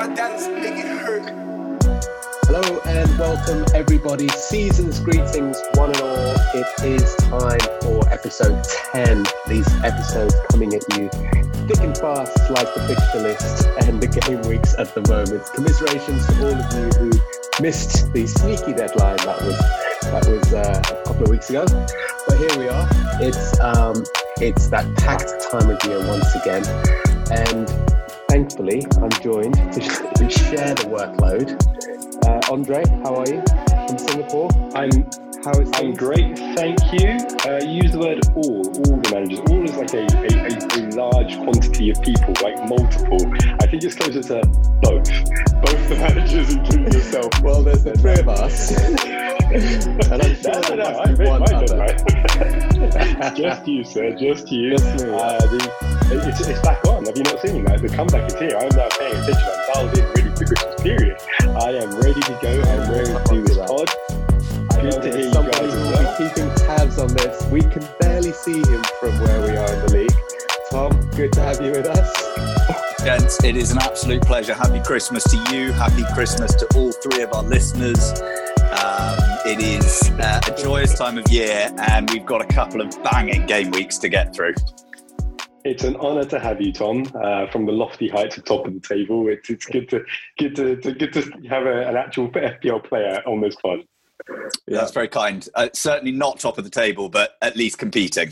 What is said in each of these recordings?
my dance, make it hurt. Hello and welcome, everybody. Season's greetings, one and all. It is time for episode 10. These episodes coming at you thick and fast, like the fixture list and the game weeks at the moment. Commiserations to all of you who missed the sneaky deadline that was that was uh, a couple of weeks ago. But here we are. It's um, it's that packed time of year once again, and thankfully I'm joined to share the workload uh, Andre, how are you from Singapore? I'm how is I'm great, thank you. Uh, use the word all, all the managers. All is like a, a, a, a, large quantity of people, like multiple. I think it's closer to both. Both the managers, including yourself. Well, there's the three of us. and I'm sure no, no, no, I one other. Right. just you, sir, just you. Just me, uh, the, it's, it's back on. Have you not seen that? The comeback is here. I'm now paying attention. I'm dialed in really for Christmas period. I am ready to go. I'm ready to do this pod. Good to hear you guys will well. be keeping tabs on this. We can barely see him from where we are in the league. Tom, good to have you with us. Gents, it is an absolute pleasure. Happy Christmas to you. Happy Christmas to all three of our listeners. Um, it is uh, a joyous time of year, and we've got a couple of banging game weeks to get through. It's an honour to have you, Tom, uh, from the lofty heights of top of the table. It's, it's good to good to, to good to have a, an actual FPL player on this pod. Yeah. That's very kind. Uh, certainly not top of the table, but at least competing.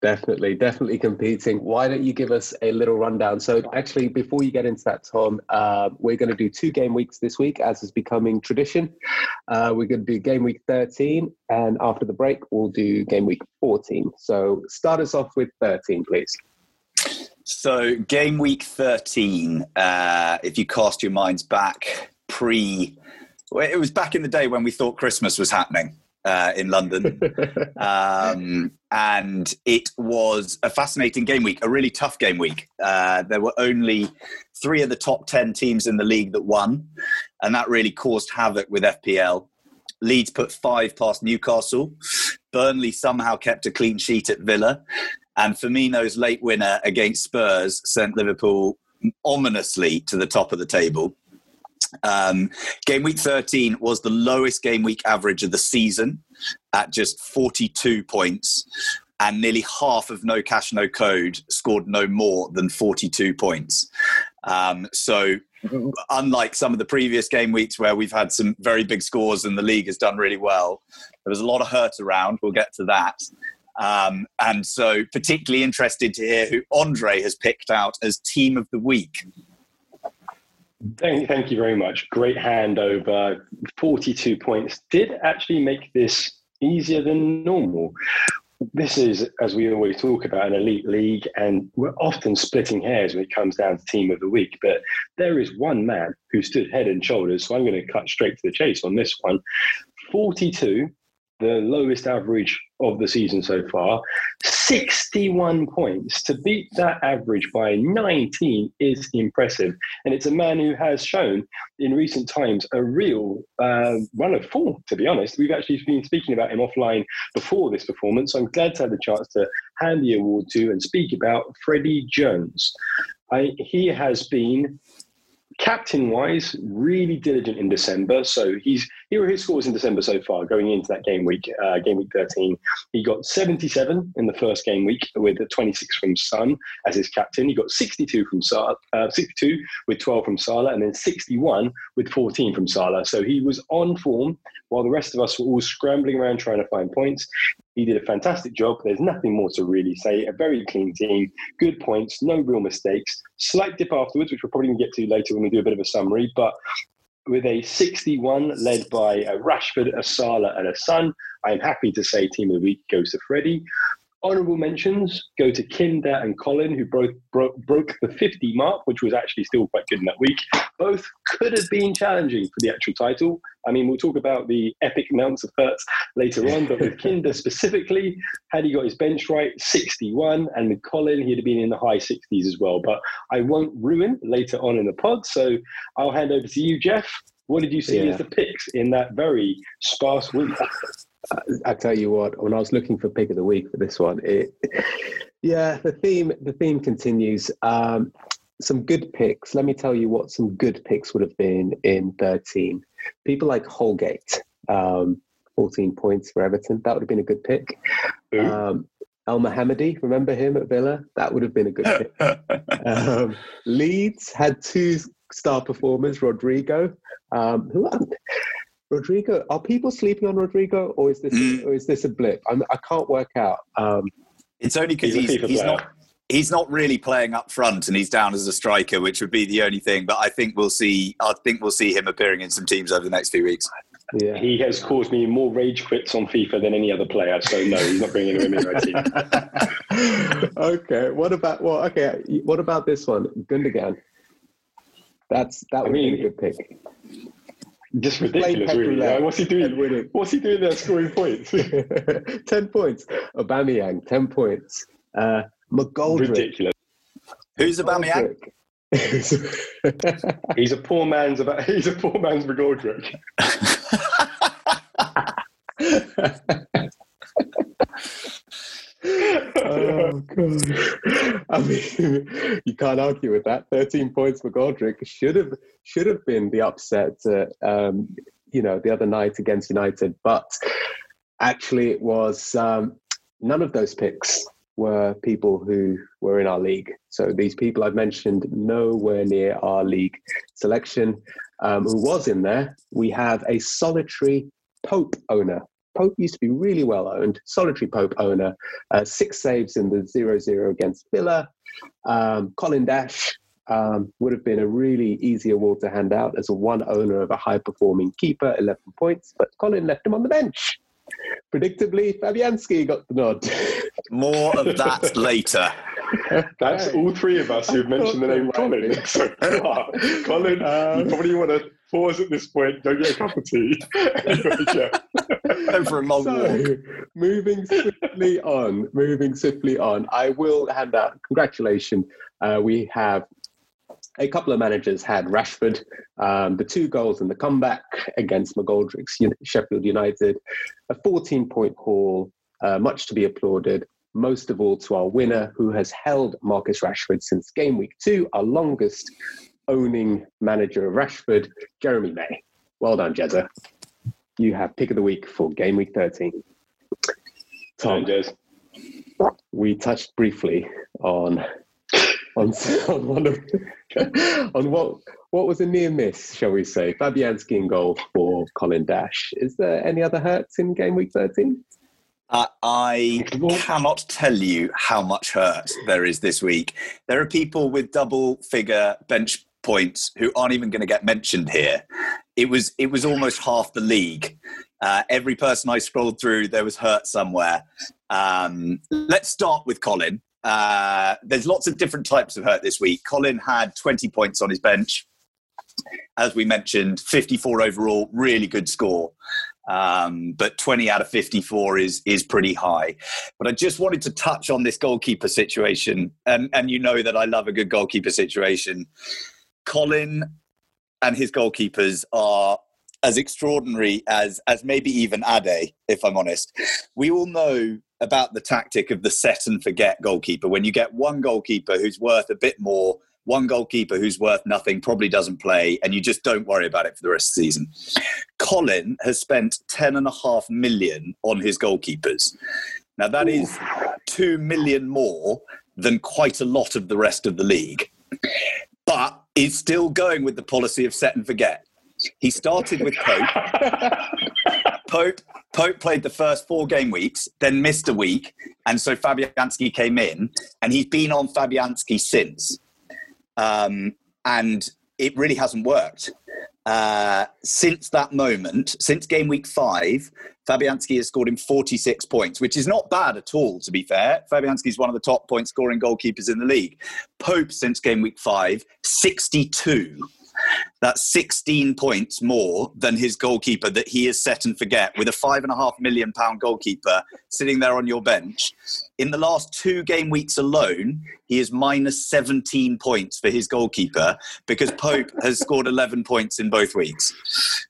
Definitely, definitely competing. Why don't you give us a little rundown? So, actually, before you get into that, Tom, uh, we're going to do two game weeks this week, as is becoming tradition. Uh, we're going to do game week 13, and after the break, we'll do game week 14. So, start us off with 13, please. So, game week 13, uh, if you cast your minds back pre, it was back in the day when we thought Christmas was happening uh, in London. um, and it was a fascinating game week, a really tough game week. Uh, there were only three of the top 10 teams in the league that won, and that really caused havoc with FPL. Leeds put five past Newcastle. Burnley somehow kept a clean sheet at Villa. And Firmino's late winner against Spurs sent Liverpool ominously to the top of the table. Um, game week 13 was the lowest game week average of the season at just 42 points, and nearly half of No Cash No Code scored no more than 42 points. Um, so, unlike some of the previous game weeks where we've had some very big scores and the league has done really well, there was a lot of hurt around. We'll get to that. Um, and so, particularly interested to hear who Andre has picked out as team of the week. Thank, thank you very much. Great handover. 42 points did actually make this easier than normal. This is, as we always talk about, an elite league, and we're often splitting hairs when it comes down to team of the week. But there is one man who stood head and shoulders, so I'm going to cut straight to the chase on this one. 42 the lowest average of the season so far. 61 points. To beat that average by 19 is impressive. And it's a man who has shown in recent times a real uh, run of form, to be honest. We've actually been speaking about him offline before this performance. So I'm glad to have the chance to hand the award to and speak about Freddie Jones. I, he has been captain wise, really diligent in December. So he's here are his scores in December so far, going into that game week, uh, game week 13. He got 77 in the first game week with 26 from Son as his captain. He got 62 from Salah, uh, 62 with 12 from Salah, and then 61 with 14 from Salah. So he was on form while the rest of us were all scrambling around trying to find points. He did a fantastic job. There's nothing more to really say. A very clean team, good points, no real mistakes. Slight dip afterwards, which we're probably going to get to later when we do a bit of a summary. But with a 61 led by a Rashford, a Salah, and a Son, I'm happy to say Team of the Week goes to Freddie. Honourable mentions go to Kinder and Colin, who broke, broke, broke the 50 mark, which was actually still quite good in that week. Both could have been challenging for the actual title. I mean, we'll talk about the epic amounts of hurts later on, but with Kinder specifically, had he got his bench right, 61, and with Colin, he'd have been in the high 60s as well. But I won't ruin later on in the pod, so I'll hand over to you, Jeff. What did you see yeah. as the picks in that very sparse week? I tell you what, when I was looking for pick of the week for this one, it, yeah, the theme the theme continues. Um, some good picks. Let me tell you what some good picks would have been in 13. People like Holgate, um, 14 points for Everton. That would have been a good pick. Um, Elmohamady, remember him at Villa? That would have been a good pick. um, Leeds had two star performers, Rodrigo. Um, who Rodrigo? Are people sleeping on Rodrigo, or is this mm. or is this a blip? I'm, I can not work out. Um, it's only because he's, he's, he's not he's not really playing up front and he's down as a striker, which would be the only thing. But I think we'll see. I think we'll see him appearing in some teams over the next few weeks. Yeah. He has caused me more rage quits on FIFA than any other player. So no, he's not bringing him in my team. okay. What about well? Okay. What about this one, Gundogan? That's that would I mean, be a good pick. Just ridiculous, really. what's he doing? What's he doing there, scoring points? ten points. Aubameyang, ten points. Uh, McGoldrick. Ridiculous. Who's Aubameyang? he's a poor man's about. He's a poor man's McGoldrick. oh god! I mean, you can't argue with that. Thirteen points for Godric should have should have been the upset. Uh, um, you know, the other night against United, but actually, it was um, none of those picks were people who were in our league. So these people I've mentioned nowhere near our league selection. Um, who was in there? We have a solitary Pope owner. Pope used to be really well owned, solitary Pope owner, uh, six saves in the 0 0 against Villa. Um, Colin Dash um, would have been a really easy award to hand out as a one owner of a high performing keeper, 11 points, but Colin left him on the bench. Predictably, Fabianski got the nod. More of that later. That's all three of us who've mentioned the name Colin. So, Colin, um, you probably want to pause at this point, go get a cup of tea. go for a long so, walk. Moving swiftly on, moving swiftly on, I will hand out congratulations. Uh, we have a couple of managers had Rashford, um, the two goals in the comeback against McGoldrick's Sheffield United, a 14 point haul, uh, much to be applauded. Most of all to our winner, who has held Marcus Rashford since game week two, our longest owning manager of Rashford, Jeremy May. Well done, Jezza. You have pick of the week for game week 13. Tom, Jez. we touched briefly on on, on one of on what what was a near miss, shall we say? Fabianski in goal for Colin Dash. Is there any other hurts in game week 13? Uh, I cannot tell you how much hurt there is this week. There are people with double figure bench points who aren't even going to get mentioned here. It was it was almost half the league. Uh, every person I scrolled through, there was hurt somewhere. Um, let's start with Colin. Uh, there's lots of different types of hurt this week. Colin had 20 points on his bench. As we mentioned, 54 overall, really good score. Um, but 20 out of 54 is is pretty high. But I just wanted to touch on this goalkeeper situation, and and you know that I love a good goalkeeper situation. Colin and his goalkeepers are as extraordinary as as maybe even Ade, if I'm honest. We all know about the tactic of the set and forget goalkeeper. When you get one goalkeeper who's worth a bit more, one goalkeeper who's worth nothing probably doesn't play, and you just don't worry about it for the rest of the season. Colin has spent ten and a half million on his goalkeepers. Now that is two million more than quite a lot of the rest of the league. But he's still going with the policy of set and forget. He started with Pope. Pope Pope played the first four game weeks, then missed a week, and so Fabianski came in, and he's been on Fabianski since, um, and it really hasn't worked. Uh, since that moment, since game week five, Fabianski has scored him 46 points, which is not bad at all, to be fair. Fabianski is one of the top point scoring goalkeepers in the league. Pope, since game week five, 62. That's 16 points more than his goalkeeper that he is set and forget with a five and a half million pound goalkeeper sitting there on your bench. In the last two game weeks alone, he is minus 17 points for his goalkeeper because Pope has scored 11 points in both weeks.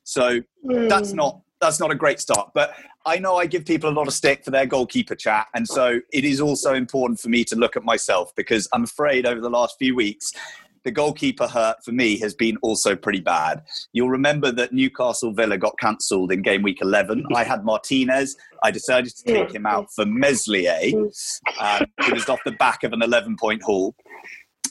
So that's not that's not a great start. But I know I give people a lot of stick for their goalkeeper chat. And so it is also important for me to look at myself because I'm afraid over the last few weeks, the goalkeeper hurt for me has been also pretty bad. You'll remember that Newcastle Villa got cancelled in game week 11. I had Martinez. I decided to take him out for Meslier. Um, it was off the back of an 11 point haul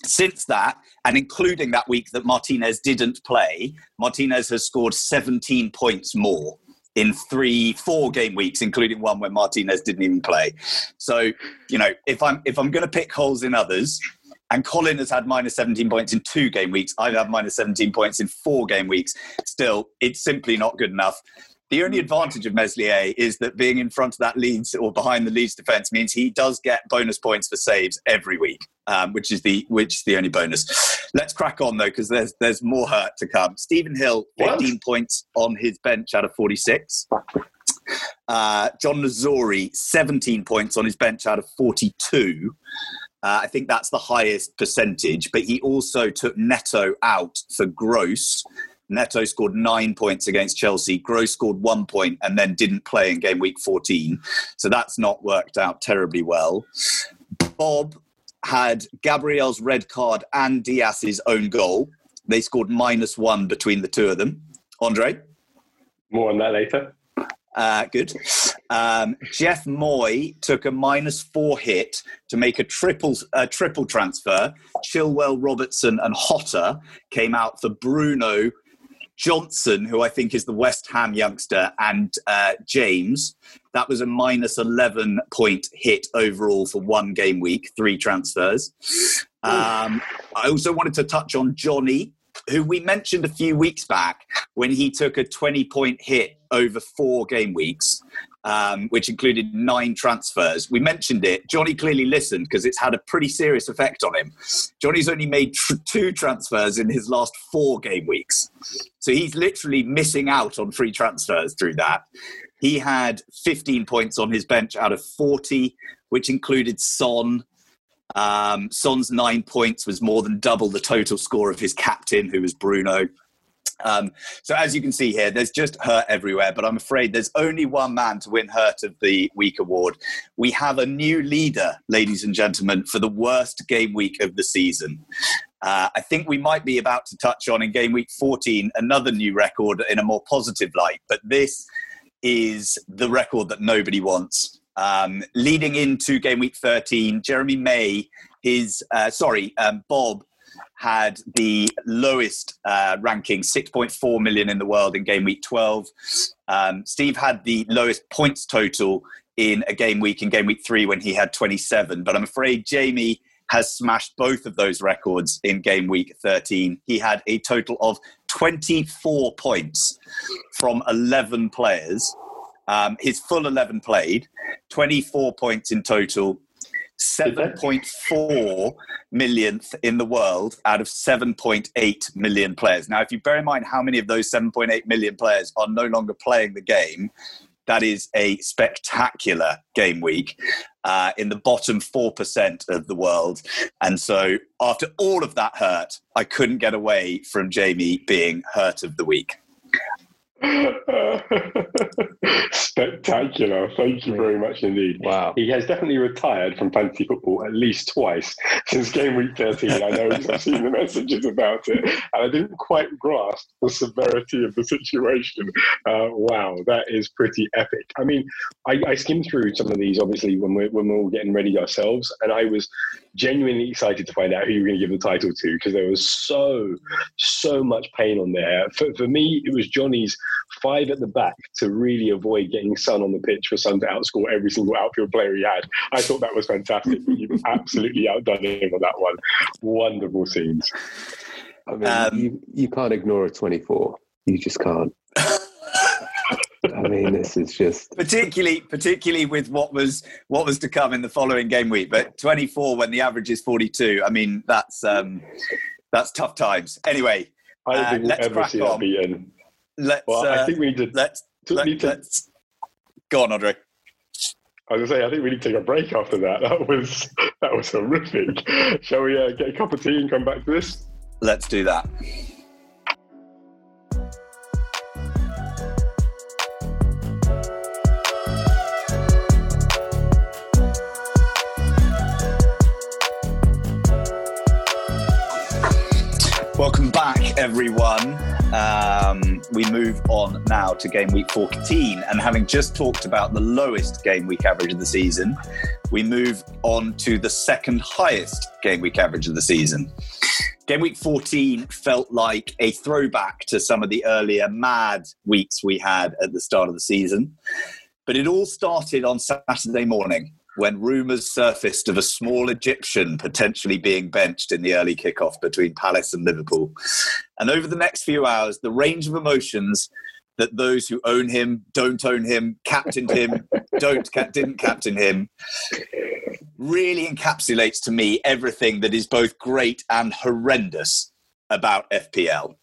since that, and including that week that Martinez didn't play, Martinez has scored 17 points more in three, four game weeks, including one where Martinez didn't even play. So, you know, if I'm if I'm going to pick holes in others, and Colin has had minus 17 points in two game weeks, I've had minus 17 points in four game weeks. Still, it's simply not good enough. The only advantage of Meslier is that being in front of that Leeds or behind the Leeds defence means he does get bonus points for saves every week, um, which is the which is the only bonus. Let's crack on though, because there's there's more hurt to come. Stephen Hill, 15 what? points on his bench out of 46. Uh, John Nazori, 17 points on his bench out of 42. Uh, I think that's the highest percentage, but he also took Neto out for Gross, Neto scored nine points against Chelsea. Gross scored one point and then didn't play in game week 14. So that's not worked out terribly well. Bob had Gabriel's red card and Diaz's own goal. They scored minus one between the two of them. Andre? More on that later. Uh, good. Um, Jeff Moy took a minus four hit to make a triple a triple transfer. Chilwell, Robertson, and Hotter came out for Bruno, Johnson, who I think is the West Ham youngster, and uh, James. That was a minus 11 point hit overall for one game week, three transfers. Um, I also wanted to touch on Johnny, who we mentioned a few weeks back when he took a 20 point hit over four game weeks um, which included nine transfers. We mentioned it. Johnny clearly listened because it's had a pretty serious effect on him. Johnny's only made tr- two transfers in his last four game weeks. So he's literally missing out on free transfers through that. He had 15 points on his bench out of 40, which included Son. Um, Son's nine points was more than double the total score of his captain, who was Bruno. Um, so as you can see here, there's just hurt everywhere, but I'm afraid there's only one man to win Hurt of the Week award. We have a new leader, ladies and gentlemen, for the worst game week of the season. Uh, I think we might be about to touch on in game week 14 another new record in a more positive light, but this is the record that nobody wants. Um, leading into game week 13, Jeremy May, his uh, sorry, um, Bob had the lowest uh, ranking, 6.4 million in the world in game week 12. Um, Steve had the lowest points total in a game week in game week three when he had 27. But I'm afraid Jamie has smashed both of those records in game week 13. He had a total of 24 points from 11 players. Um, his full 11 played, 24 points in total 7.4 millionth in the world out of 7.8 million players. Now, if you bear in mind how many of those 7.8 million players are no longer playing the game, that is a spectacular game week uh, in the bottom 4% of the world. And so, after all of that hurt, I couldn't get away from Jamie being hurt of the week. Spectacular. Thank you very much indeed. Wow. He has definitely retired from fantasy football at least twice since game week 13. I know I've seen the messages about it, and I didn't quite grasp the severity of the situation. Uh, wow, that is pretty epic. I mean, I, I skimmed through some of these, obviously, when we're, when we're all getting ready ourselves, and I was genuinely excited to find out who you were going to give the title to because there was so, so much pain on there. For, for me, it was Johnny's five at the back to really avoid getting Son on the pitch for Son to outscore every single outfield player he had. I thought that was fantastic. You've absolutely outdone him on that one. Wonderful scenes. I mean, um, you, you can't ignore a 24. You just can't. I mean, this is just particularly particularly with what was what was to come in the following game week. But 24 when the average is 42. I mean, that's um, that's tough times. Anyway, I don't uh, think we'll ever see on. beaten let's. Well, uh, I think we need to. Let's. Let, need to, let's go on, Andre. I was gonna say, I think we need to take a break after that. That was that was horrific. Shall we uh, get a cup of tea and come back to this? Let's do that. Welcome back, everyone. Um, we move on now to game week 14. And having just talked about the lowest game week average of the season, we move on to the second highest game week average of the season. Game week 14 felt like a throwback to some of the earlier mad weeks we had at the start of the season. But it all started on Saturday morning when rumours surfaced of a small Egyptian potentially being benched in the early kickoff between Palace and Liverpool. And over the next few hours, the range of emotions that those who own him, don't own him, captained him, don't didn't captain him, really encapsulates to me everything that is both great and horrendous about FPL.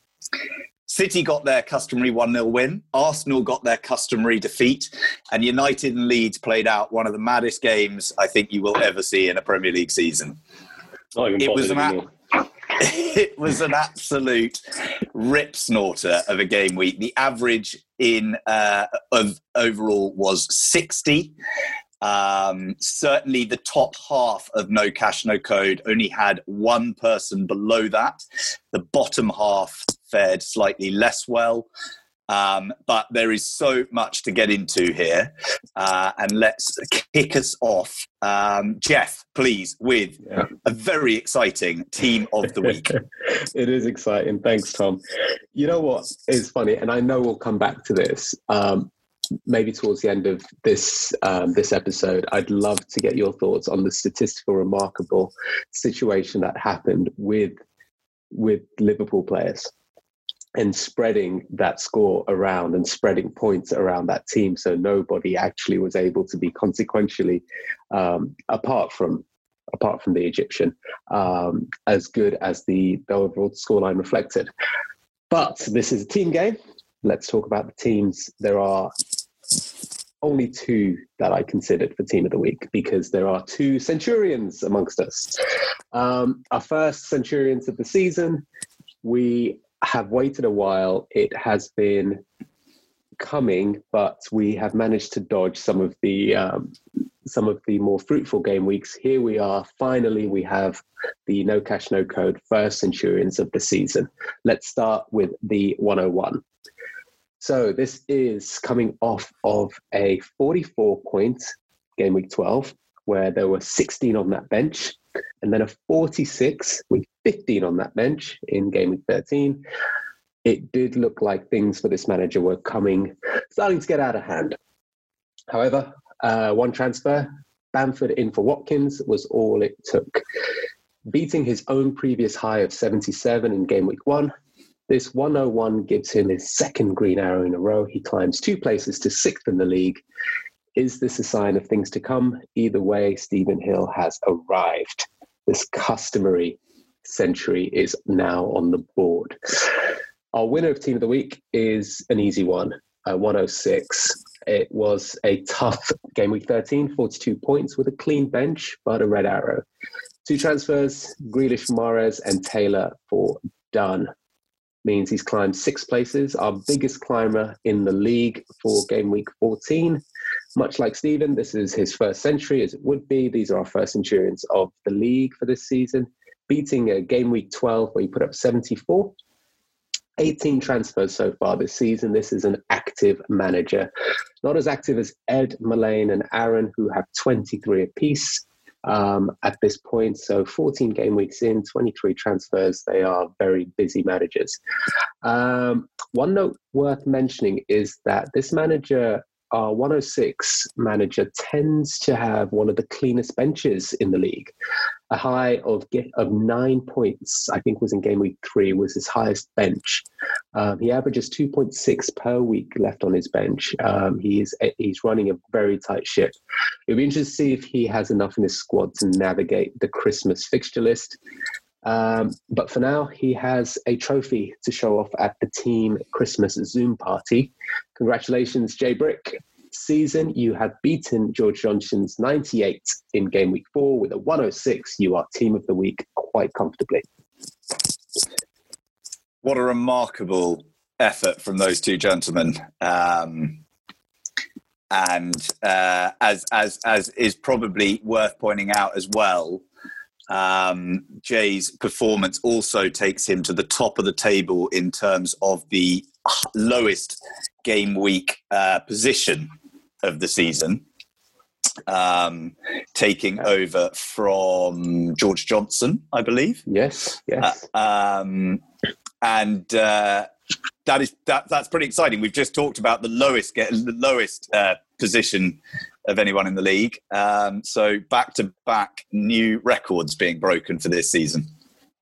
City got their customary 1 0 win. Arsenal got their customary defeat. And United and Leeds played out one of the maddest games I think you will ever see in a Premier League season. it was, an it was an absolute rip snorter of a game week. The average in uh, of overall was 60. Um, certainly, the top half of No Cash No Code only had one person below that. The bottom half fared slightly less well. Um, but there is so much to get into here. Uh, and let's kick us off. Um, Jeff, please, with yeah. a very exciting team of the week. it is exciting. Thanks, Tom. You know what is funny, and I know we'll come back to this. Um, maybe towards the end of this um, this episode, I'd love to get your thoughts on the statistical remarkable situation that happened with with Liverpool players and spreading that score around and spreading points around that team so nobody actually was able to be consequentially um, apart from apart from the Egyptian um, as good as the, the overall scoreline reflected. But this is a team game. Let's talk about the teams. There are only two that I considered for team of the week because there are two Centurions amongst us. Um, our first Centurions of the season. We have waited a while. It has been coming, but we have managed to dodge some of the um, some of the more fruitful game weeks. Here we are. Finally, we have the no cash, no code first Centurions of the season. Let's start with the 101. So this is coming off of a 44 point game week 12, where there were 16 on that bench, and then a 46 with 15 on that bench in game week 13. It did look like things for this manager were coming, starting to get out of hand. However, uh, one transfer, Bamford in for Watkins, was all it took. Beating his own previous high of 77 in game week one, this 101 gives him his second green arrow in a row. He climbs two places to sixth in the league. Is this a sign of things to come? Either way, Stephen Hill has arrived. This customary century is now on the board. Our winner of Team of the Week is an easy one, uh, 106. It was a tough game week 13, 42 points with a clean bench, but a red arrow. Two transfers, Grealish, Mahrez, and Taylor for Dunn means he's climbed six places, our biggest climber in the league for game week 14. Much like Stephen, this is his first century, as it would be. These are our first centurions of the league for this season, beating a game week 12 where he put up 74. 18 transfers so far this season. This is an active manager. Not as active as Ed, Mullane, and Aaron, who have 23 apiece um, at this point. So 14 game weeks in, 23 transfers. They are very busy managers. Um, one note worth mentioning is that this manager our 106 manager tends to have one of the cleanest benches in the league. A high of of nine points, I think, was in game week three, was his highest bench. Um, he averages 2.6 per week left on his bench. Um, he is he's running a very tight ship. It'll be interesting to see if he has enough in his squad to navigate the Christmas fixture list. Um, but for now, he has a trophy to show off at the team Christmas Zoom party. Congratulations, Jay Brick. Season, you have beaten George Johnson's 98 in game week four with a 106. You are team of the week quite comfortably. What a remarkable effort from those two gentlemen. Um, and uh, as as as is probably worth pointing out as well, um, Jay's performance also takes him to the top of the table in terms of the lowest game week uh, position of the season, um, taking over from George Johnson, I believe. Yes, yes. Uh, um, and uh, that is that, that's pretty exciting. We've just talked about the lowest get, the lowest uh, position of anyone in the league. Um, so back to back new records being broken for this season.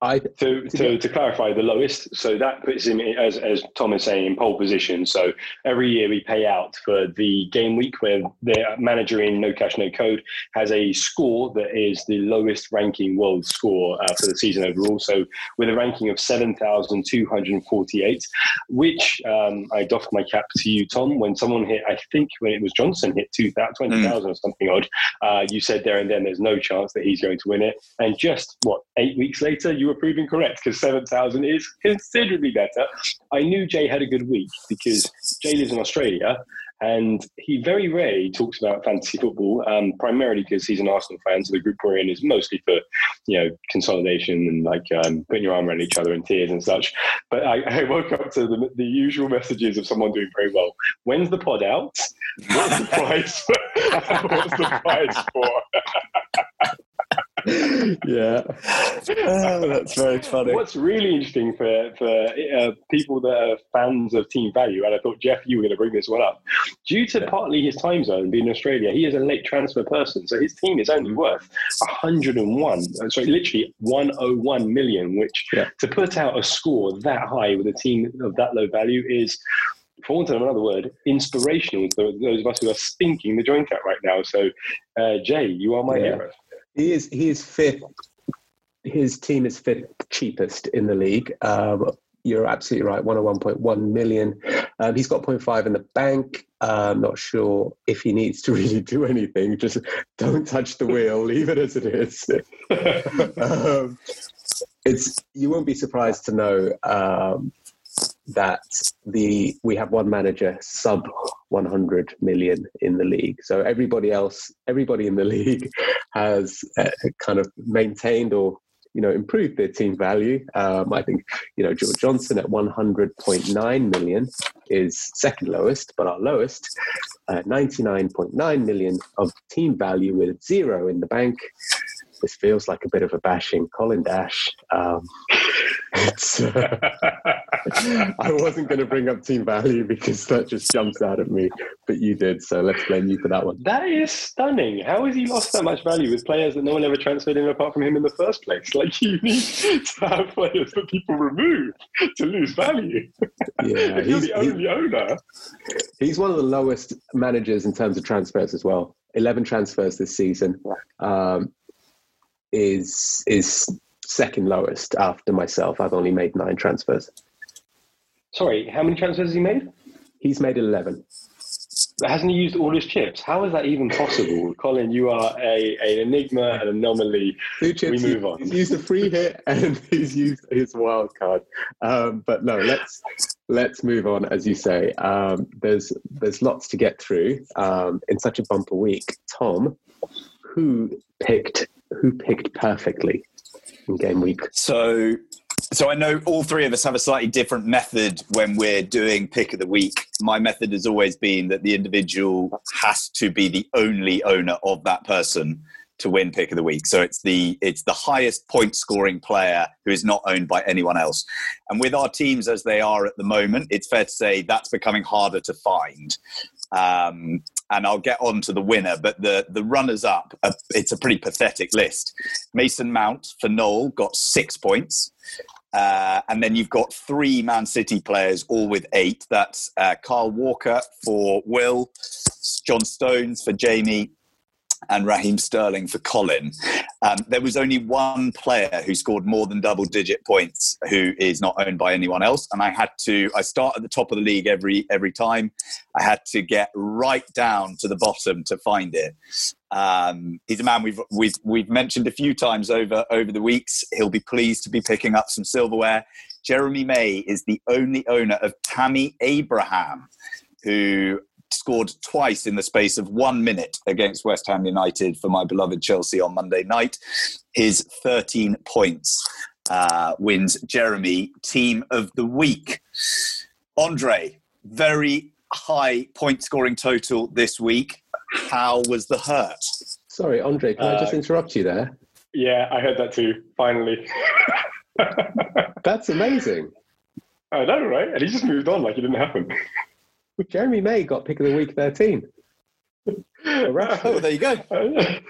I, to, to, to, clarify, the lowest, so that puts him, as, as Tom is saying, in pole position. So every year we pay out for the game week where the manager in No Cash No Code has a score that is the lowest ranking world score uh, for the season overall. So with a ranking of 7,248, which um, I doffed my cap to you, Tom, when someone hit, I think when it was Johnson hit 20,000 mm. or something odd, uh, you said there and then there's no chance that he's going to win it. And just, what, eight weeks later, you were proven correct because 7,000 is considerably better. I knew Jay had a good week because Jay lives in Australia and he very rarely talks about fantasy football, um, primarily because he's an Arsenal fan. So the group we're in is mostly for, you know, consolidation and like um, putting your arm around each other in tears and such. But I, I woke up to the, the, usual messages of someone doing very well. When's the pod out? What's the price? What's the price for? yeah, oh, that's very funny. What's really interesting for for uh, people that are fans of Team Value, and I thought Jeff, you were going to bring this one up, due to partly his time zone being in Australia, he is a late transfer person, so his team is only worth 101, uh, sorry, literally 101 million. Which yeah. to put out a score that high with a team of that low value is for want of another word, inspirational to those of us who are stinking the joint out right now. So, uh, Jay, you are my yeah. hero. He is he is fifth. His team is fifth cheapest in the league. Um, you're absolutely right. 101.1 million. Um, he's got 0.5 in the bank. Uh, I'm not sure if he needs to really do anything. Just don't touch the wheel. Leave it as it is. um, it's you won't be surprised to know um, that the we have one manager sub 100 million in the league. So everybody else, everybody in the league has uh, kind of maintained or you know improved their team value. Um, I think you know George Johnson at 100.9 million is second lowest, but our lowest, uh, 99.9 million of team value with zero in the bank. This feels like a bit of a bashing Colin Dash. Um, uh, I wasn't going to bring up team value because that just jumps out at me, but you did, so let's blame you for that one. That is stunning. How has he lost that much value with players that no one ever transferred in apart from him in the first place? Like you need to have players that people remove to lose value. Yeah, if you're the only owner. He's one of the lowest managers in terms of transfers as well. Eleven transfers this season. Um, is is second lowest after myself. I've only made nine transfers. Sorry, how many transfers has he made? He's made 11. Hasn't he used all his chips? How is that even possible? Colin, you are a, an enigma, an anomaly. Two chips, we move on. He's used a free hit and he's used his wild card. Um, but no, let's let's move on. As you say, um, there's there's lots to get through um, in such a bumper week. Tom, who picked who picked perfectly in game week? So so I know all three of us have a slightly different method when we're doing pick of the week. My method has always been that the individual has to be the only owner of that person to win pick of the week. So it's the it's the highest point scoring player who is not owned by anyone else. And with our teams as they are at the moment, it's fair to say that's becoming harder to find. Um, and I'll get on to the winner, but the the runners up, uh, it's a pretty pathetic list. Mason Mount for Noel got six points. Uh, and then you've got three Man City players, all with eight. That's uh, Kyle Walker for Will, John Stones for Jamie, and Raheem Sterling for Colin. Um, there was only one player who scored more than double digit points who is not owned by anyone else. And I had to, I start at the top of the league every, every time. I had to get right down to the bottom to find it. Um, he's a man we've, we've, we've mentioned a few times over, over the weeks. He'll be pleased to be picking up some silverware. Jeremy May is the only owner of Tammy Abraham, who scored twice in the space of one minute against West Ham United for my beloved Chelsea on Monday night. His 13 points uh, wins Jeremy Team of the Week. Andre, very high point scoring total this week. How was the hurt? Sorry, Andre, can I just Uh, interrupt you there? Yeah, I heard that too. Finally. That's amazing. I know, right? And he just moved on like it didn't happen. Jeremy May got pick of the week 13. Oh, there you go.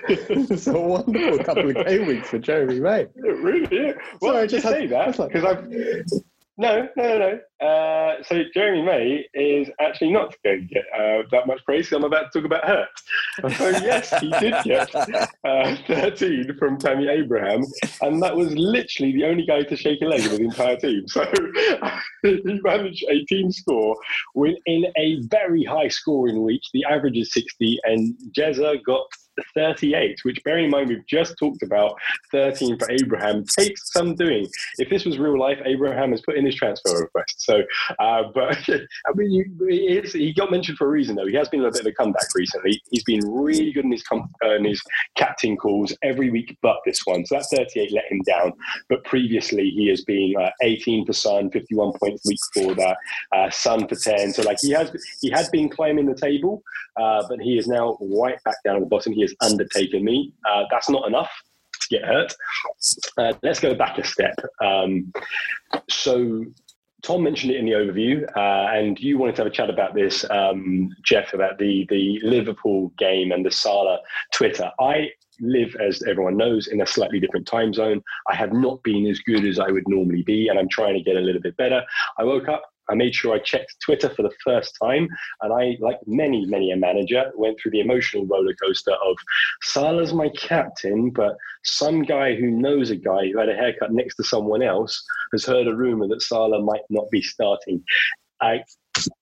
it's a wonderful couple of game weeks for Jeremy May. really? Yeah. Well, Sorry, I just had- say that because I've. No, no, no, no. Uh, so Jeremy May is actually not going to get uh, that much praise. I'm about to talk about her. So yes, he did get uh, 13 from Tammy Abraham, and that was literally the only guy to shake a leg with the entire team. So he managed a team score within a very high scoring week. The average is 60, and Jezza got 38, which bearing in mind we've just talked about 13 for Abraham takes some doing. If this was real life, Abraham has put in his transfer request. So, uh, but I mean, you, he got mentioned for a reason though. He has been a bit of a comeback recently. He's been really good in his, com- uh, in his captain calls every week, but this one. So that 38 let him down. But previously, he has been uh, 18 for Son, 51 points week for that, uh, Son for 10. So like he has, he had been climbing the table, uh, but he is now right back down at the bottom. He has undertaken me. Uh, that's not enough to get hurt. Uh, let's go back a step. Um, so Tom mentioned it in the overview, uh, and you wanted to have a chat about this, um, Jeff, about the the Liverpool game and the Salah Twitter. I live, as everyone knows, in a slightly different time zone. I have not been as good as I would normally be, and I'm trying to get a little bit better. I woke up. I made sure I checked Twitter for the first time, and I, like many, many a manager, went through the emotional roller coaster of Salah's my captain, but some guy who knows a guy who had a haircut next to someone else has heard a rumor that Salah might not be starting. I,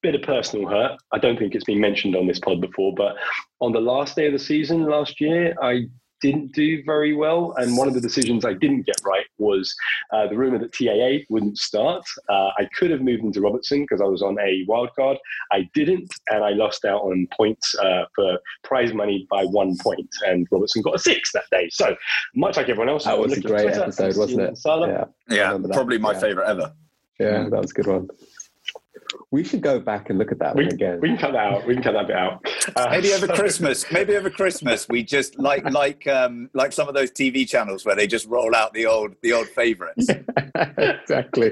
bit of personal hurt. I don't think it's been mentioned on this pod before, but on the last day of the season last year, I didn't do very well. And one of the decisions I didn't get right was uh, the rumor that TAA wouldn't start. Uh, I could have moved into Robertson because I was on a wild card. I didn't, and I lost out on points uh, for prize money by one point. And Robertson got a six that day. So much like everyone else, That I was a great Twitter episode, wasn't it? Salah. Yeah, Yeah, probably my Yeah. favourite ever. yeah, that was a good one. We should go back and look at that We, one again. we can cut that out. We can cut that bit out. Uh, Maybe over so- Christmas. Maybe over Christmas, we just like like um, like some of those TV channels where they just roll out the old the old favourites. exactly.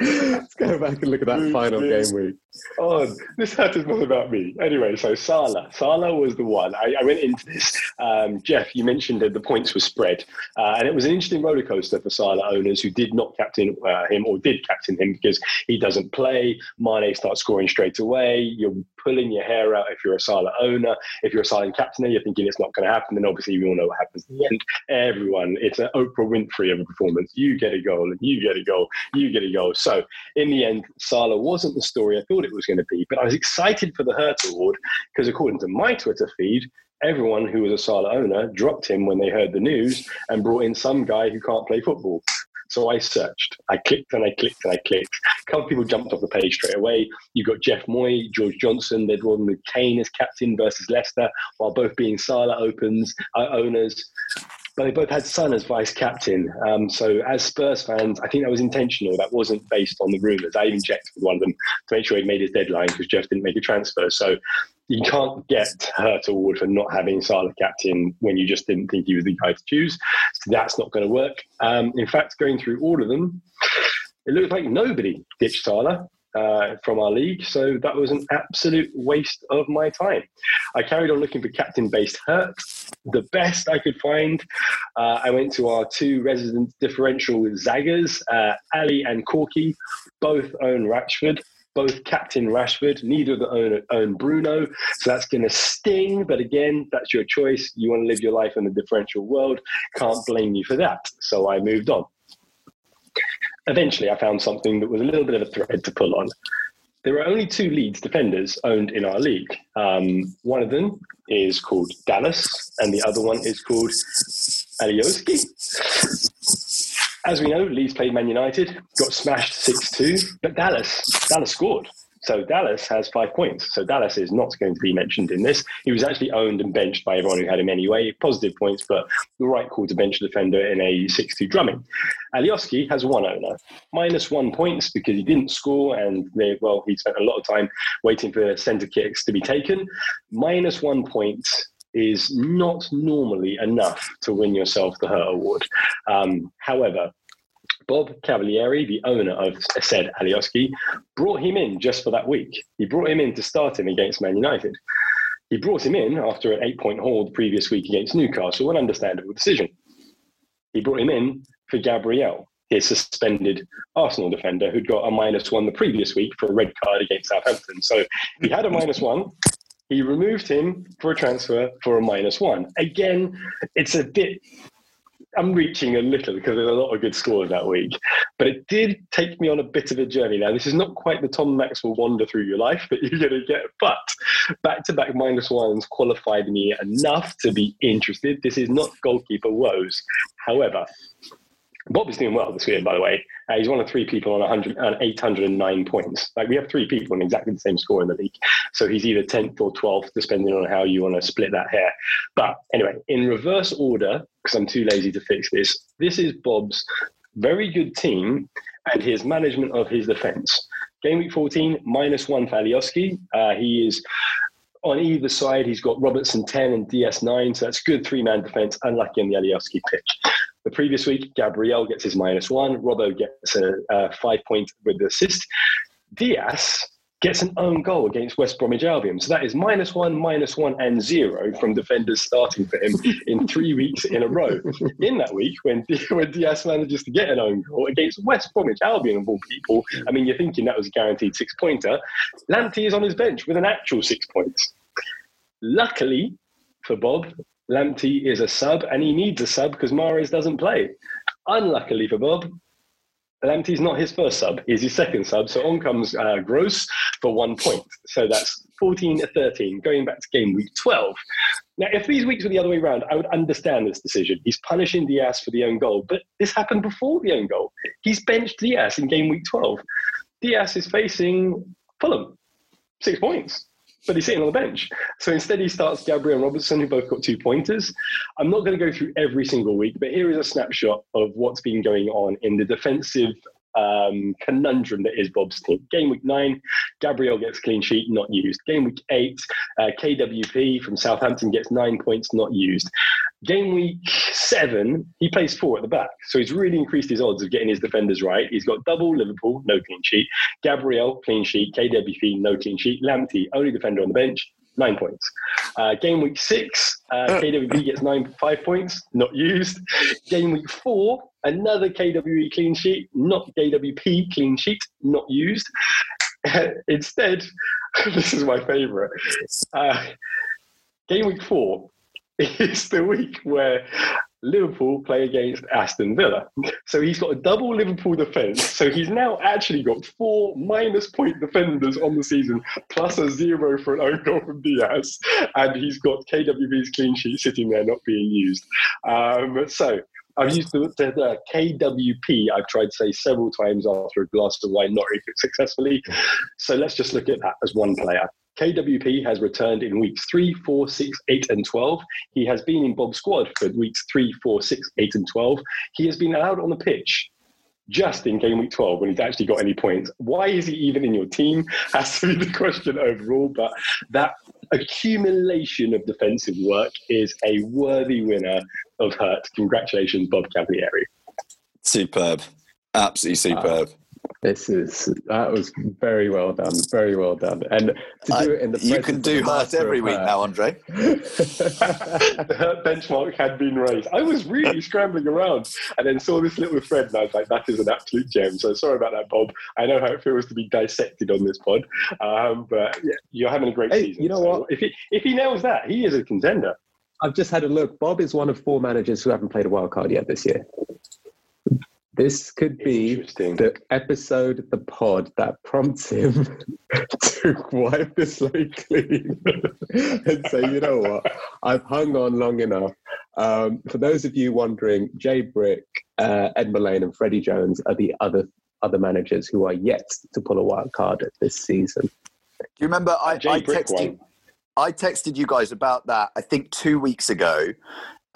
Let's go back and look at that final game week. Oh, this hat is not about me. Anyway, so Salah. Salah was the one. I, I went into this. Um, Jeff, you mentioned that the points were spread. Uh, and it was an interesting roller coaster for Salah owners who did not captain uh, him or did captain him because he doesn't play. Mane starts scoring straight away. You're pulling your hair out if you're a Salah owner. If you're a Salah captain, you're thinking it's not going to happen. Then obviously, we all know what happens the end. Everyone, it's an Oprah Winfrey of a performance. You get a goal, and you get a goal, you get a goal. So in the end, Salah wasn't the story I thought it was going to be. But I was excited for the Hurt Award because, according to my Twitter feed, everyone who was a Salah owner dropped him when they heard the news and brought in some guy who can't play football. So I searched. I clicked and I clicked and I clicked. A couple of people jumped off the page straight away. You got Jeff Moy, George Johnson. They'd one with Kane as captain versus Leicester, while both being Salah opens uh, owners. But they both had Son as vice captain. Um, so as Spurs fans, I think that was intentional. That wasn't based on the rumours. I even checked with one of them to make sure he'd made his deadline because Jeff didn't make a transfer. So you can't get Hurt Award for not having Salah captain when you just didn't think he was the guy to choose. So that's not going to work. Um, in fact, going through all of them, it looked like nobody ditched Salah. Uh, from our league, so that was an absolute waste of my time. I carried on looking for captain-based hurt. The best I could find, uh, I went to our two resident differential Zaggers, uh, Ali and Corky, both own Rashford both captain Rashford. Neither of them own, own Bruno. So that's going to sting. But again, that's your choice. You want to live your life in the differential world. Can't blame you for that. So I moved on. Eventually, I found something that was a little bit of a thread to pull on. There are only two Leeds defenders owned in our league. Um, one of them is called Dallas, and the other one is called Alioski. As we know, Leeds played Man United, got smashed 6 2, but Dallas, Dallas scored. So Dallas has five points. So Dallas is not going to be mentioned in this. He was actually owned and benched by everyone who had him anyway. Positive points, but the right call to bench a defender in a 6-2 drumming. Alioski has one owner, minus one points because he didn't score and they, well, he spent a lot of time waiting for centre kicks to be taken. Minus one point is not normally enough to win yourself the Hurt Award. Um, however, Bob Cavalieri, the owner of said Alioski, brought him in just for that week. He brought him in to start him against Man United. He brought him in after an eight point haul the previous week against Newcastle, an understandable decision. He brought him in for Gabriel, his suspended Arsenal defender who'd got a minus one the previous week for a red card against Southampton. So he had a minus one. He removed him for a transfer for a minus one. Again, it's a bit I'm reaching a little because there's a lot of good scores that week. But it did take me on a bit of a journey. Now, this is not quite the Tom Maxwell wander through your life that you're going to get, but back to back minus ones qualified me enough to be interested. This is not goalkeeper woes. However, Bob is doing well this year, by the way. Uh, he's one of three people on 100, on 809 points. Like we have three people on exactly the same score in the league. So he's either 10th or 12th, depending on how you want to split that hair. But anyway, in reverse order, because I'm too lazy to fix this, this is Bob's very good team and his management of his defense. Game week 14, minus one for Alioski. Uh, he is on either side, he's got Robertson 10 and DS9, so that's good three man defense, unlucky on the Alioski pitch. The previous week, Gabriel gets his minus one, Robbo gets a, a five point with the assist. Dias gets an own goal against West Bromwich Albion. So that is minus one, minus one, and zero from defenders starting for him in three weeks in a row. In that week, when, when Dias manages to get an own goal against West Bromwich Albion, of all people, I mean, you're thinking that was a guaranteed six pointer. Lamptey is on his bench with an actual six points. Luckily for Bob, Lamptey is a sub and he needs a sub because Mares doesn't play. Unluckily for Bob, Lamptey's not his first sub, he's his second sub. So on comes uh, Gross for one point. So that's 14 to 13, going back to game week 12. Now, if these weeks were the other way around, I would understand this decision. He's punishing Dias for the own goal, but this happened before the own goal. He's benched Dias in game week 12. Dias is facing Fulham, six points but he's sitting on the bench. So instead, he starts Gabriel and Robertson, who both got two pointers. I'm not going to go through every single week, but here is a snapshot of what's been going on in the defensive um, conundrum that is Bob's team. Game week nine, Gabriel gets clean sheet, not used. Game week eight, uh, KWP from Southampton gets nine points, not used. Game week seven, he plays four at the back. So he's really increased his odds of getting his defenders right. He's got double Liverpool, no clean sheet. Gabriel, clean sheet. KWP, no clean sheet. Lamptey, only defender on the bench nine points. Uh, game week six, uh, KWP gets nine five points, not used. Game week four, another KWE clean sheet, not KWP clean sheet, not used. Instead, this is my favourite. Uh, game week four is the week where Liverpool play against Aston Villa. So he's got a double Liverpool defence. So he's now actually got four minus point defenders on the season, plus a zero for an own goal from Dias. And he's got KWB's clean sheet sitting there not being used. Um, so I've used the, the, the, KWP, I've tried to say several times after a glass of wine, not successfully. So let's just look at that as one player. KWP has returned in weeks three, four, six, eight, and 12. He has been in Bob's squad for weeks three, four, six, eight, and 12. He has been allowed on the pitch just in game week 12 when he's actually got any points. Why is he even in your team? Has to be the question overall. But that accumulation of defensive work is a worthy winner of Hurt. Congratulations, Bob Cavalieri. Superb. Absolutely superb. This is that was very well done, very well done, and to do it in the you can do Hurt every week now, Andre. the Hurt benchmark had been raised. I was really scrambling around, and then saw this little thread, and I was like, "That is an absolute gem." So sorry about that, Bob. I know how it feels to be dissected on this pod, um, but yeah, you're having a great hey, season. You know so what? If he if he nails that, he is a contender. I've just had a look. Bob is one of four managers who haven't played a wild card yet this year. This could be the episode of the pod that prompts him to wipe the slate clean and say, you know what, I've hung on long enough. Um, for those of you wondering, Jay Brick, uh, Ed Mullane, and Freddie Jones are the other other managers who are yet to pull a wild card this season. Do you remember I, I texted I texted you guys about that I think two weeks ago,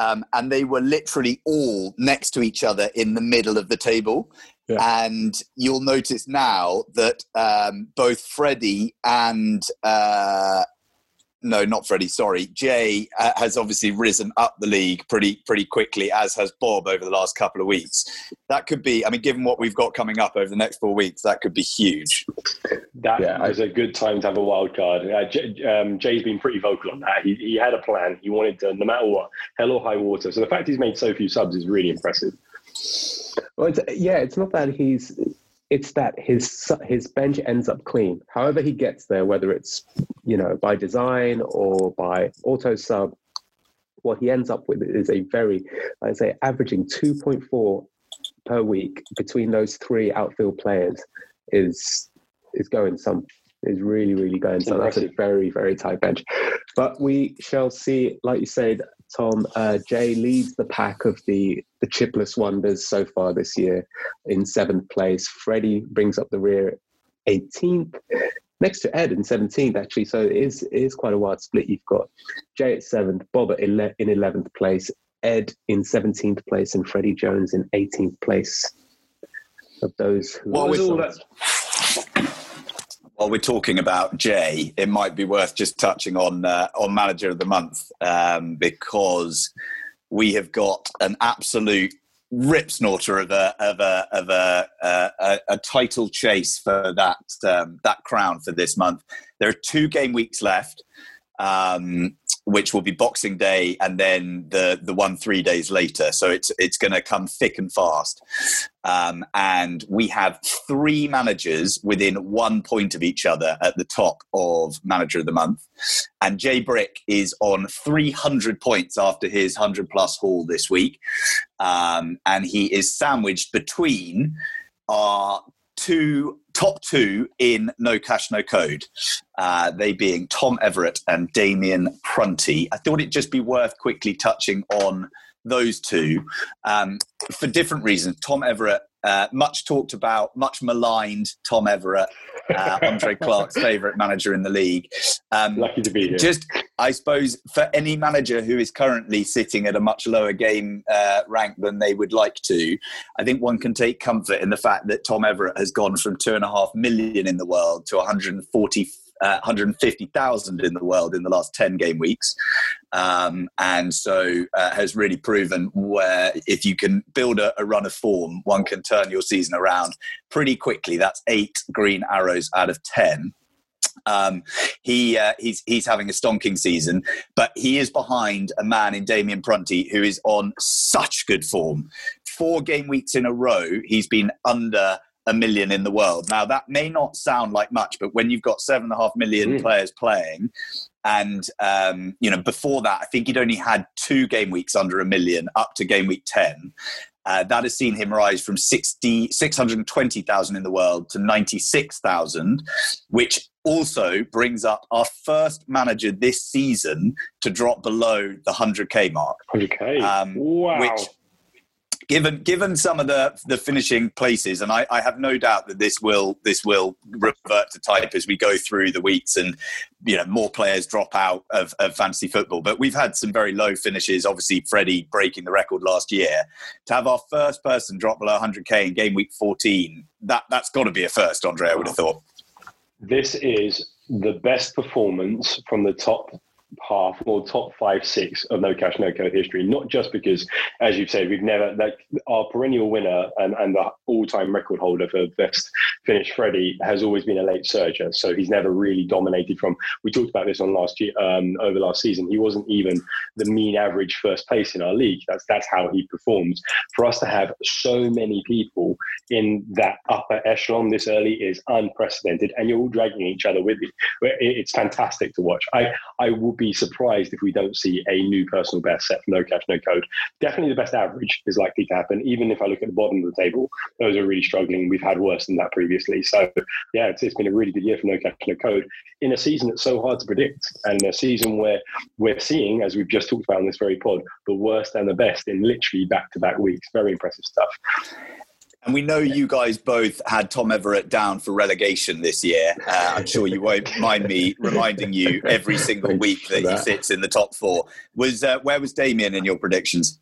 um, and they were literally all next to each other in the middle of the table. Yeah. And you'll notice now that um, both Freddie and uh, no, not Freddie. Sorry, Jay uh, has obviously risen up the league pretty pretty quickly, as has Bob over the last couple of weeks. That could be. I mean, given what we've got coming up over the next four weeks, that could be huge. That yeah, is a good time to have a wild card. Uh, J, um, Jay's been pretty vocal on that. He, he had a plan. He wanted to, no matter what, hell or high water. So the fact he's made so few subs is really impressive. Well, it's, yeah, it's not that he's it's that his his bench ends up clean. However he gets there, whether it's you know by design or by auto sub, what he ends up with is a very, I'd say, averaging two point four per week between those three outfield players is is going some is really really going some. That's a very very tight bench, but we shall see. Like you said, Tom, uh, Jay leads the pack of the, the chipless wonders so far this year in seventh place. Freddie brings up the rear 18th, next to Ed in 17th, actually. So it is, it is quite a wide split. You've got Jay at seventh, Bob at ele- in 11th place, Ed in 17th place, and Freddie Jones in 18th place. Of those who what was all that? while we're talking about Jay, it might be worth just touching on uh, on manager of the month um, because we have got an absolute rip snorter of a of a of a, a, a title chase for that um, that crown for this month. There are two game weeks left. Um, which will be Boxing Day and then the the one three days later. So it's it's going to come thick and fast. Um, and we have three managers within one point of each other at the top of Manager of the Month. And Jay Brick is on 300 points after his 100 plus haul this week. Um, and he is sandwiched between our two top two in No Cash No Code, uh, they being Tom Everett and Damien Prunty. I thought it'd just be worth quickly touching on those two um, for different reasons. Tom Everett, uh, much talked about, much maligned Tom Everett, uh, Andre Clark's favourite manager in the league. Um, Lucky to be here. Just, I suppose, for any manager who is currently sitting at a much lower game uh, rank than they would like to, I think one can take comfort in the fact that Tom Everett has gone from two and a half million in the world to 140 uh, 150,000 in the world in the last 10 game weeks. Um, and so uh, has really proven where if you can build a, a, run of form, one can turn your season around pretty quickly. That's eight green arrows out of 10. Um, he uh, he's he's having a stonking season, but he is behind a man in Damien Prunty who is on such good form. Four game weeks in a row, he's been under a million in the world. Now, that may not sound like much, but when you've got seven and a half million mm. players playing, and um, you know before that, I think he'd only had two game weeks under a million up to game week ten. Uh, that has seen him rise from 60, 620,000 in the world to 96,000, which also brings up our first manager this season to drop below the 100k mark. 100k. Um, wow. Which given given some of the the finishing places, and I, I, have no doubt that this will this will revert to type as we go through the weeks, and you know more players drop out of, of fantasy football. But we've had some very low finishes. Obviously, Freddie breaking the record last year. To have our first person drop below 100k in game week 14, that that's got to be a first, Andre. I would have thought. This is the best performance from the top half or top five, six of no cash, no code history. Not just because, as you've said, we've never like our perennial winner and, and the all-time record holder for best finish, Freddie, has always been a late surger. So he's never really dominated from. We talked about this on last year, um, over last season. He wasn't even the mean average first place in our league. That's that's how he performs. For us to have so many people in that upper echelon this early is unprecedented, and you're all dragging each other with you. It's fantastic to watch. I I will be surprised if we don't see a new personal best set for no cash, no code. Definitely the best average is likely to happen. Even if I look at the bottom of the table, those are really struggling. We've had worse than that previously. So yeah, it's, it's been a really good year for no cash, no code in a season that's so hard to predict and a season where we're seeing, as we've just talked about in this very pod, the worst and the best in literally back to back weeks. Very impressive stuff. And we know you guys both had Tom Everett down for relegation this year. Uh, I'm sure you won't mind me reminding you every single week that, that, he sits in the top four. Was uh, where was Damien in your predictions?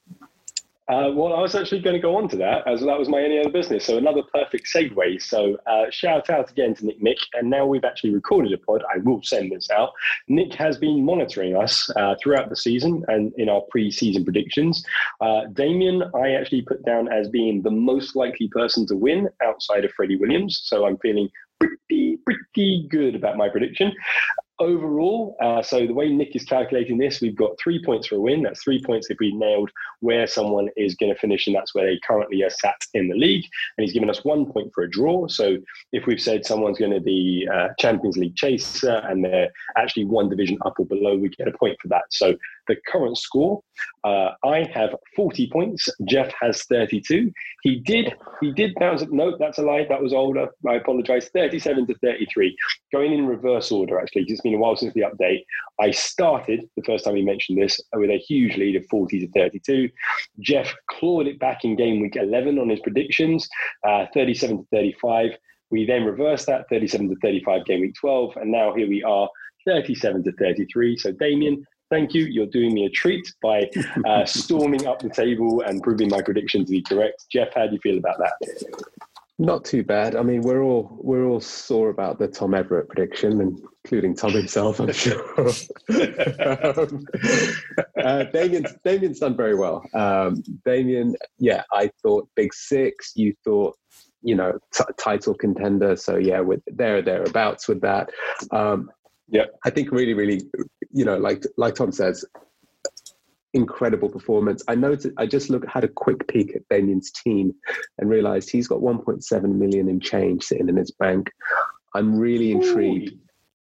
Uh, well, I was actually going to go on to that, as that was my only other business. So another perfect segue. So uh, shout out again to Nick Nick. And now we've actually recorded a pod. I will send this out. Nick has been monitoring us uh, throughout the season and in our pre-season predictions. Uh, Damien, I actually put down as being the most likely person to win outside of Freddie Williams. So I'm feeling pretty pretty good about my prediction overall, uh, so the way Nick is calculating this, we've got three points for a win. That's three points if we nailed where someone is going to finish, and that's where they currently are sat in the league. And he's given us one point for a draw. So if we've said someone's going to be uh, Champions League chaser and they're actually one division up or below, we get a point for that. So the current score, uh, I have 40 points. Jeff has 32. He did he did bounce. No, that's a lie. That was older. I apologise. 37 to 33. Going in reverse order actually. It's been a while since the update. I started the first time he mentioned this with a huge lead of 40 to 32. Jeff clawed it back in game week 11 on his predictions, uh, 37 to 35. We then reversed that 37 to 35 game week 12, and now here we are 37 to 33. So, Damien, thank you. You're doing me a treat by uh, storming up the table and proving my prediction to be correct. Jeff, how do you feel about that? Not too bad. I mean, we're all we're all sore about the Tom Everett prediction, including Tom himself, I'm sure. um, uh, Damien's, Damien's done very well. Um, Damien, yeah, I thought Big Six. You thought, you know, t- title contender. So yeah, with there thereabouts with that. Um, yeah, I think really, really, you know, like like Tom says, incredible performance. I noticed. I just looked had a quick peek at Damien's team and realized he's got 1.7 million in change sitting in his bank. I'm really intrigued Ooh.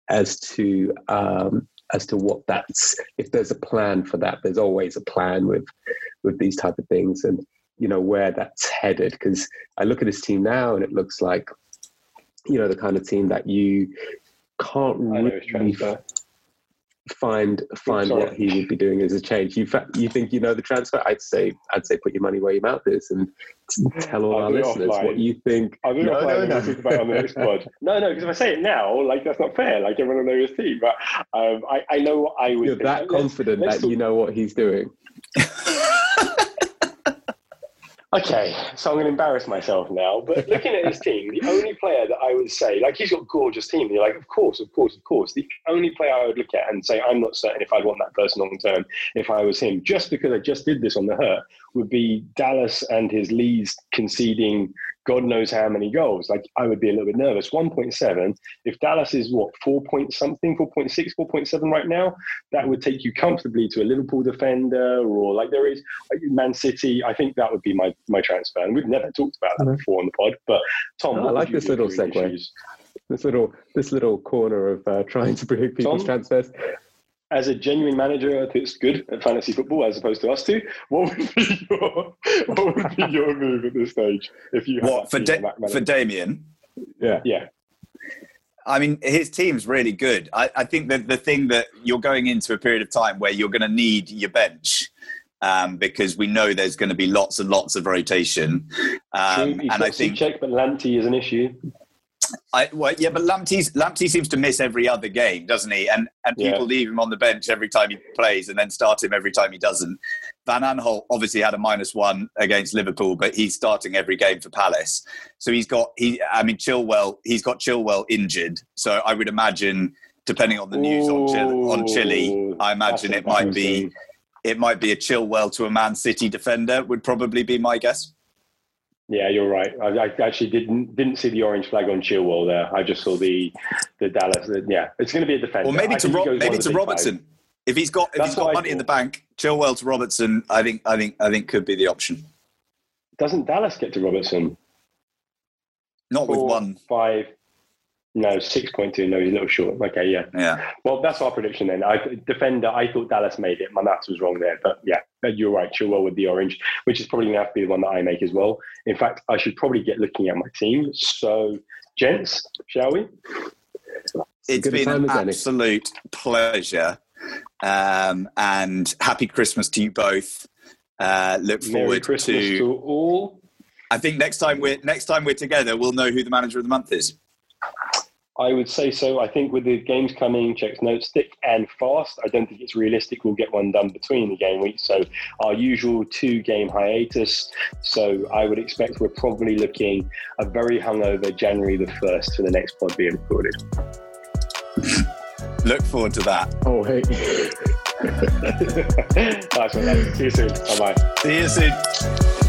as to um, as to what that's. If there's a plan for that, there's always a plan with with these type of things, and you know where that's headed. Because I look at his team now, and it looks like you know the kind of team that you can't really find find what he would be doing as a change. You you think you know the transfer? I'd say I'd say put your money where your mouth is and tell all our listeners offline. what you think. I'll do no, no, no. Talk about on the next pod. No, no, because if I say it now, like that's not fair. Like everyone will know his team, but um, I I know what I would. You're think. that confident let's, let's that talk- you know what he's doing. Okay, so I'm going to embarrass myself now. But looking at his team, the only player that I would say, like, he's got a gorgeous team. And you're like, of course, of course, of course. The only player I would look at and say, I'm not certain if I'd want that person long term if I was him, just because I just did this on the hurt, would be Dallas and his Leeds conceding God knows how many goals. Like I would be a little bit nervous. 1.7. If Dallas is what four point something, 4.6, 4.7 right now, that would take you comfortably to a Liverpool defender or like there is Man City. I think that would be my my transfer. And we've never talked about that mm-hmm. before on the pod. But Tom, I like this little segue. Issues? This little this little corner of uh, trying to predict people's Tom? transfers as a genuine manager that's good at fantasy football as opposed to us two, what would be your what would be your move at this stage if you what for da- for Damien? Yeah, yeah. I mean, his team's really good. I, I think that the thing that you're going into a period of time where you're going to need your bench. Um, because we know there's going to be lots and lots of rotation, um, and I think check, but Lamptey is an issue. I, well, yeah, but Lamptey Lamptey seems to miss every other game, doesn't he? And and people yeah. leave him on the bench every time he plays, and then start him every time he doesn't. Van Aanholt obviously had a minus one against Liverpool, but he's starting every game for Palace. So he's got he. I mean, Chilwell. He's got Chilwell injured. So I would imagine, depending on the news Ooh, on Chile, on Chile, I imagine it might be it might be a Chilwell to a Man City defender. Would probably be my guess. Yeah, you're right. I, I, actually didn't didn't see the orange flag on Chilwell there. I just saw the the Dallas. The, yeah, it's going to be a defender. Or maybe to maybe to Robertson. Five. If he's got if That's he's got money in the bank, Chilwell to Robertson. I think I think I think could be the option. Doesn't Dallas get to Robertson? Not Four, with one five. No, six point two. No, he's a little short. Okay, yeah, yeah. Well, that's our prediction then. I defender. I thought Dallas made it. My maths was wrong there, but yeah, you're right. Chilwell with the orange, which is probably going to have to be the one that I make as well. In fact, I should probably get looking at my team. So, gents, shall we? It's been an absolute pleasure, um, and happy Christmas to you both. Uh, look Merry forward Christmas to, to all I think next time we're next time we're together, we'll know who the manager of the month is. I would say so. I think with the games coming, checks notes thick and fast. I don't think it's realistic we'll get one done between the game weeks. So our usual two game hiatus. So I would expect we're probably looking a very hungover January the first for the next pod being recorded. Look forward to that. Oh hey. nice one. See you soon. Bye bye. See you soon.